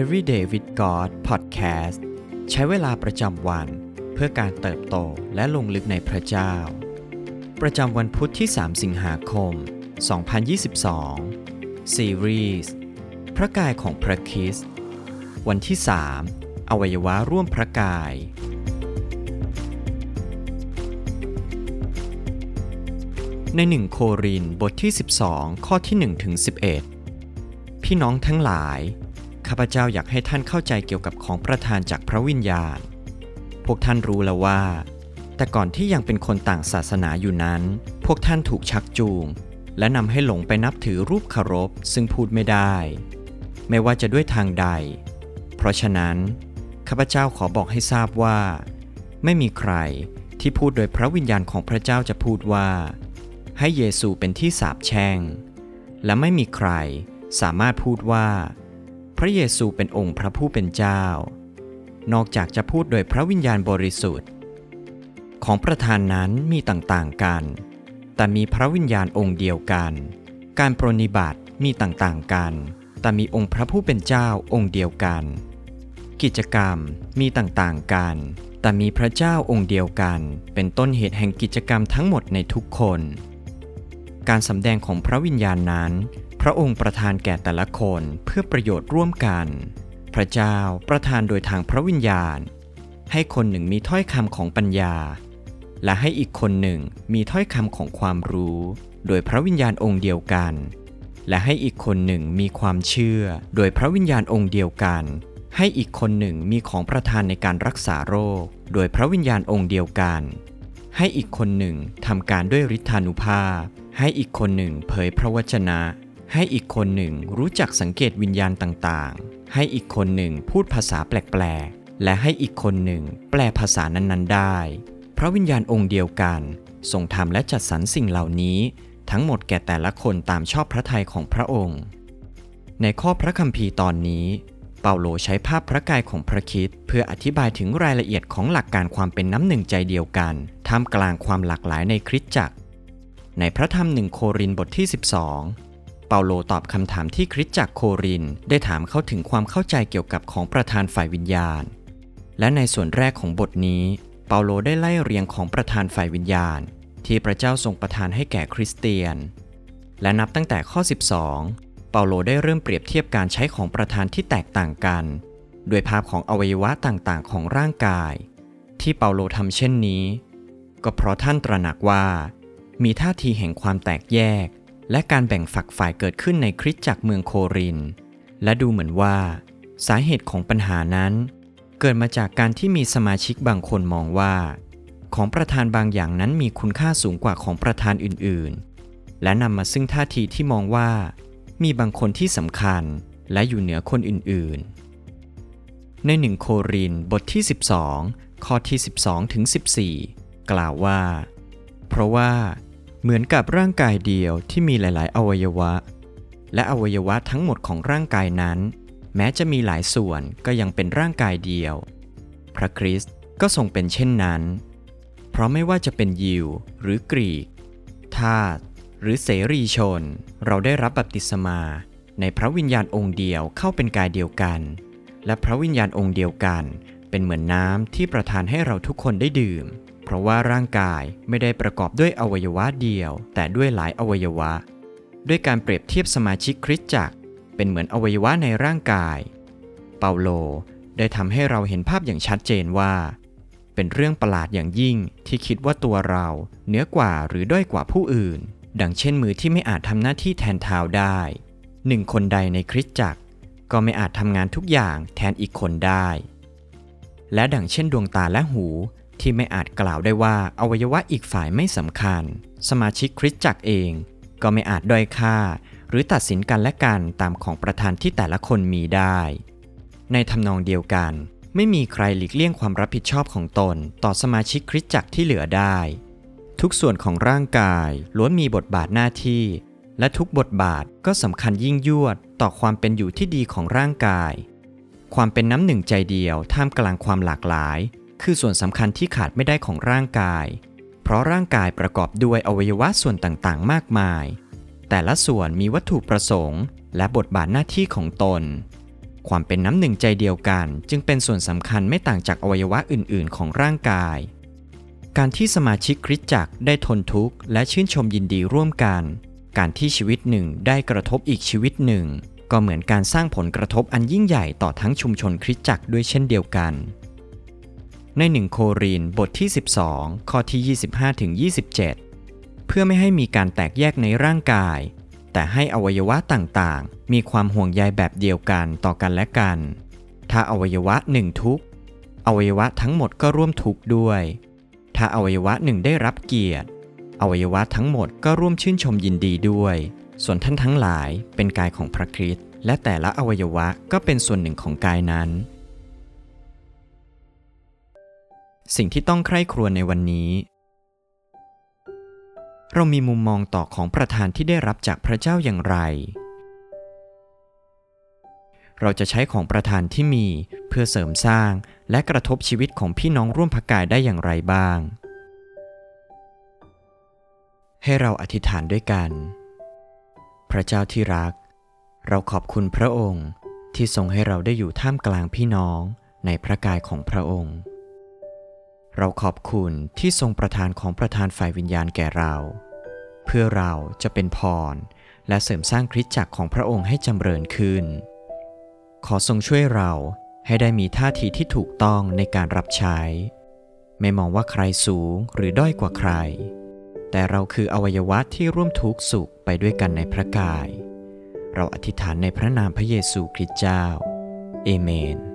Everyday with God Podcast ใช้เวลาประจำวันเพื่อการเติบโตและลงลึกในพระเจ้า ประจำวันพุทธที่ 3 สิงหาคม 2022 ซีรีส์พระกายของพระคริสต์วันที่ 3 อวัยวะร่วมพระกาย ในหนึ่งโครินบทที่ 12 ข้อที่1ถึง11 พี่น้องทั้งหลาย ข้าพเจ้าอยากให้ท่านเข้าใจเกี่ยวกับของประทานจากพระวิญญาณ พวกท่านรู้แล้วว่า แต่ก่อนที่ยังเป็นคนต่างศาสนาอยู่นั้น พวกท่านถูกชักจูง และนำให้หลงไปนับถือรูปเคารพซึ่งพูดไม่ได้ ไม่ว่าจะด้วยทางใด เพราะฉะนั้นข้าพเจ้าขอบอกให้ทราบว่า ไม่มีใครที่พูดโดยพระวิญญาณของพระเจ้าจะพูดว่า ให้เยซูเป็นที่สาปแช่ง และไม่มีใครสามารถพูดว่า ระเยซูเป็นองค์พระผู้เป็นเจ้า นอกจากจะพูดโดยพระวิญญาณบริสุทธิ์ ของประธานนั้นมีต่างๆกัน แต่มีพระวิญญาณองค์เดียวกัน การปรนนิบัติมีต่างๆกัน แต่มีองค์พระผู้เป็นเจ้าองค์เดียวกัน กิจกรรมมีต่างๆกัน แต่มีพระเจ้าองค์เดียวกัน เป็นต้นเหตุแห่งกิจกรรมทั้งหมดในทุกคนการสำแดงของพระวิญญาณนั้น พระองค์ประทานแก่แต่ละคนเพื่อประโยชน์ร่วมกัน พระเจ้าประทานโดยทางพระวิญญาณ ให้คนหนึ่งมีถ้อยคำของปัญญา และให้อีกคนหนึ่งมีถ้อยคำของความรู้ โดยพระวิญญาณองค์เดียวกัน และให้อีกคนหนึ่งมีความเชื่อ โดยพระวิญญาณองค์เดียวกัน ให้อีกคนหนึ่งมีของประทานในการรักษาโรค โดยพระวิญญาณองค์เดียวกันให้อีกคนหนึ่งทำการด้วยฤทธานุภาพ ให้อีกคนหนึ่งเผยพระวจนะ ให้อีกคนหนึ่งรู้จักสังเกตวิญญาณต่างๆ ให้อีกคนหนึ่งพูดภาษาแปลกๆ และให้อีกคนหนึ่งแปลภาษานั้นๆ ได้ พระวิญญาณองค์เดียวกันทรงทำและจัดสรรสิ่งเหล่านี้ ทั้งหมดแก่แต่ละคนตามชอบพระทัยของพระองค์ ในข้อพระคัมภีร์ตอนนี้ เปาโลใช้ภาพพระกายของพระคิดเพื่ออธิบายถึงรายละเอียดของหลักการความเป็นน้ำหนึ่งใจเดียวกัน ท่ามกลางความหลากหลายในคริสตจักร ในพระธรรมหนึ่งโครินบทที่ 12 เปาโลตอบคำถามที่คริสตจักโคริน ได้ถามเขาถึงความเข้าใจเกี่ยวกับของประธานฝ่ายวิญญาณ และในส่วนแรกของบทนี้ เปาโลได้ไล่เรียงของประธานฝ่ายวิญญาณ ที่พระเจ้าทรงประทานให้แก่คริสเตียน และนับตั้งแต่ข้อ 12 เปาโลได้เริ่มเปรียบเทียบการใช้ของประธานที่แตกต่างกัน โดยภาพของอวัยวะต่างๆ ของร่างกาย ที่เปาโลทำเช่นนี้ ก็เพราะท่านตระหนักว่า มีท่าทีแห่งความแตกแยก และการแบ่งฝักฝ่ายเกิดขึ้นในคริสตจักรเมืองโคริน และดูเหมือนว่า สาเหตุของปัญหานั้น เกิดมาจากการที่มีสมาชิกบางคนมองว่า ของประธานบางอย่างนั้นมีคุณค่าสูงกว่าของประธานอื่นๆ และนำมาซึ่งท่าทีที่มองว่า มีบางคนที่สำคัญและอยู่เหนือคนอื่นๆ ในหนึ่งโครินบทที่ 12 ข้อที่ 12ถึง14 กล่าวว่า เพราะว่า เหมือนกับร่างกายเดียวที่มีหลาย ๆ อวัยวะ และอวัยวะทั้งหมดของร่างกายนั้น แม้จะมีหลายส่วนก็ยังเป็นร่างกายเดียว พระคริสต์ก็ทรงเป็นเช่นนั้น เพราะไม่ว่าจะเป็นยิวหรือกรีก ทาสหรือเสรีชน เราได้รับบัพติศมา ในพระวิญญาณองค์เดียวเข้าเป็นกายเดียวกัน และพระวิญญาณองค์เดียวกัน เป็นเหมือนน้ำที่ประทานให้เราทุกคนได้ดื่ม เพราะว่าร่างกายไม่ได้ประกอบด้วยอวัยวะเดียว แต่ด้วยหลายอวัยวะ ด้วยการเปรียบเทียบสมาชิกคริสตจักร เป็นเหมือนอวัยวะในร่างกาย เปาโลได้ทำให้เราเห็นภาพอย่างชัดเจนว่า เป็นเรื่องประหลาดอย่างยิ่งที่คิดว่าตัวเราเหนือกว่าหรือด้อยกว่าผู้อื่น ดังเช่นมือที่ไม่อาจทำหน้าที่แทนเท้าได้หนึ่งคนใดในคริสตจักร ก็ไม่อาจทำงานทุกอย่างแทนอีกคนได้ และดังเช่นดวงตาและหู ที่ไม่อาจกล่าวได้ว่าอวัยวะอีกฝ่ายไม่สำคัญ สมาชิกคริสตจักรเอง ก็ไม่อาจด้อยค่า หรือตัดสินกันและกันตามของประธานที่แต่ละคนมีได้ ในทำนองเดียวกัน ไม่มีใครหลีกเลี่ยงความรับผิดชอบของตน ต่อสมาชิกคริสตจักรที่เหลือได้ ทุกส่วนของร่างกายล้วนมีบทบาทหน้าที่ และทุกบทบาทก็สำคัญยิ่งยวดต่อความเป็นอยู่ที่ดีของร่างกาย ความเป็นน้ำหนึ่งใจเดียวท่ามกลางความหลากหลาย คือส่วนสำคัญที่ขาดไม่ได้ของร่างกาย เพราะร่างกายประกอบด้วยอวัยวะส่วนต่างๆ มากมาย แต่ละส่วนมีวัตถุประสงค์ และบทบาทหน้าที่ของตน ความเป็นน้ำหนึ่งใจเดียวกัน จึงเป็นส่วนสำคัญไม่ต่างจากอวัยวะอื่น ๆ ของร่างกาย การที่สมาชิกคริสตจักรได้ทนทุกข์และชื่นชมยินดีร่วมกัน การที่ชีวิตหนึ่งได้กระทบอีกชีวิตหนึ่ง ก็เหมือนการสร้างผลกระทบอันยิ่งใหญ่ต่อทั้งชุมชนคริสตจักรด้วยเช่นเดียวกัน ในหนึ่งโครินบทที่ 12 ข้อที่ 25ถึง27 เพื่อไม่ให้มีการแตกแยกในร่างกาย แต่ให้อวัยวะต่างๆ มีความห่วงใยแบบเดียวกันต่อกันและกัน ถ้าอวัยวะหนึ่งทุกอวัยวะทั้งหมดก็ร่วมทุกข์ด้วย ถ้าอวัยวะหนึ่งได้รับเกียรติ อวัยวะทั้งหมดก็ร่วมชื่นชมยินดีด้วย ส่วนท่านทั้งหลายเป็นกายของพระคริสต์และแต่ละอวัยวะก็เป็นส่วนหนึ่งของกายนั้น สิ่งที่ต้องใคร่ครวญในวันนี้ เรามีมุมมองต่อของประทานที่ได้รับจากพระเจ้าอย่างไร เราจะใช้ของประทานที่มีเพื่อเสริมสร้างและกระทบชีวิตของพี่น้องร่วมพระกายได้อย่างไรบ้าง ให้เราอธิษฐานด้วยกัน พระเจ้าที่รัก เราขอบคุณพระองค์ที่ทรงให้เราได้อยู่ท่ามกลางพี่น้องในพระกายของพระองค์ เราขอบคุณที่ทรงประทานของประทานฝ่ายวิญญาณแก่เรา เพื่อเราจะเป็นพร และเสริมสร้างคริสตจักรของพระองค์ให้จำเริญขึ้น ขอทรงช่วยเราให้ได้มีท่าทีที่ถูกต้องในการรับใช้ ไม่มองว่าใครสูงหรือด้อยกว่าใคร แต่เราคืออวัยวะที่ร่วมทุกข์สุขไปด้วยกันในพระกาย เราอธิษฐานในพระนามพระเยซูคริสต์เจ้า เอเมน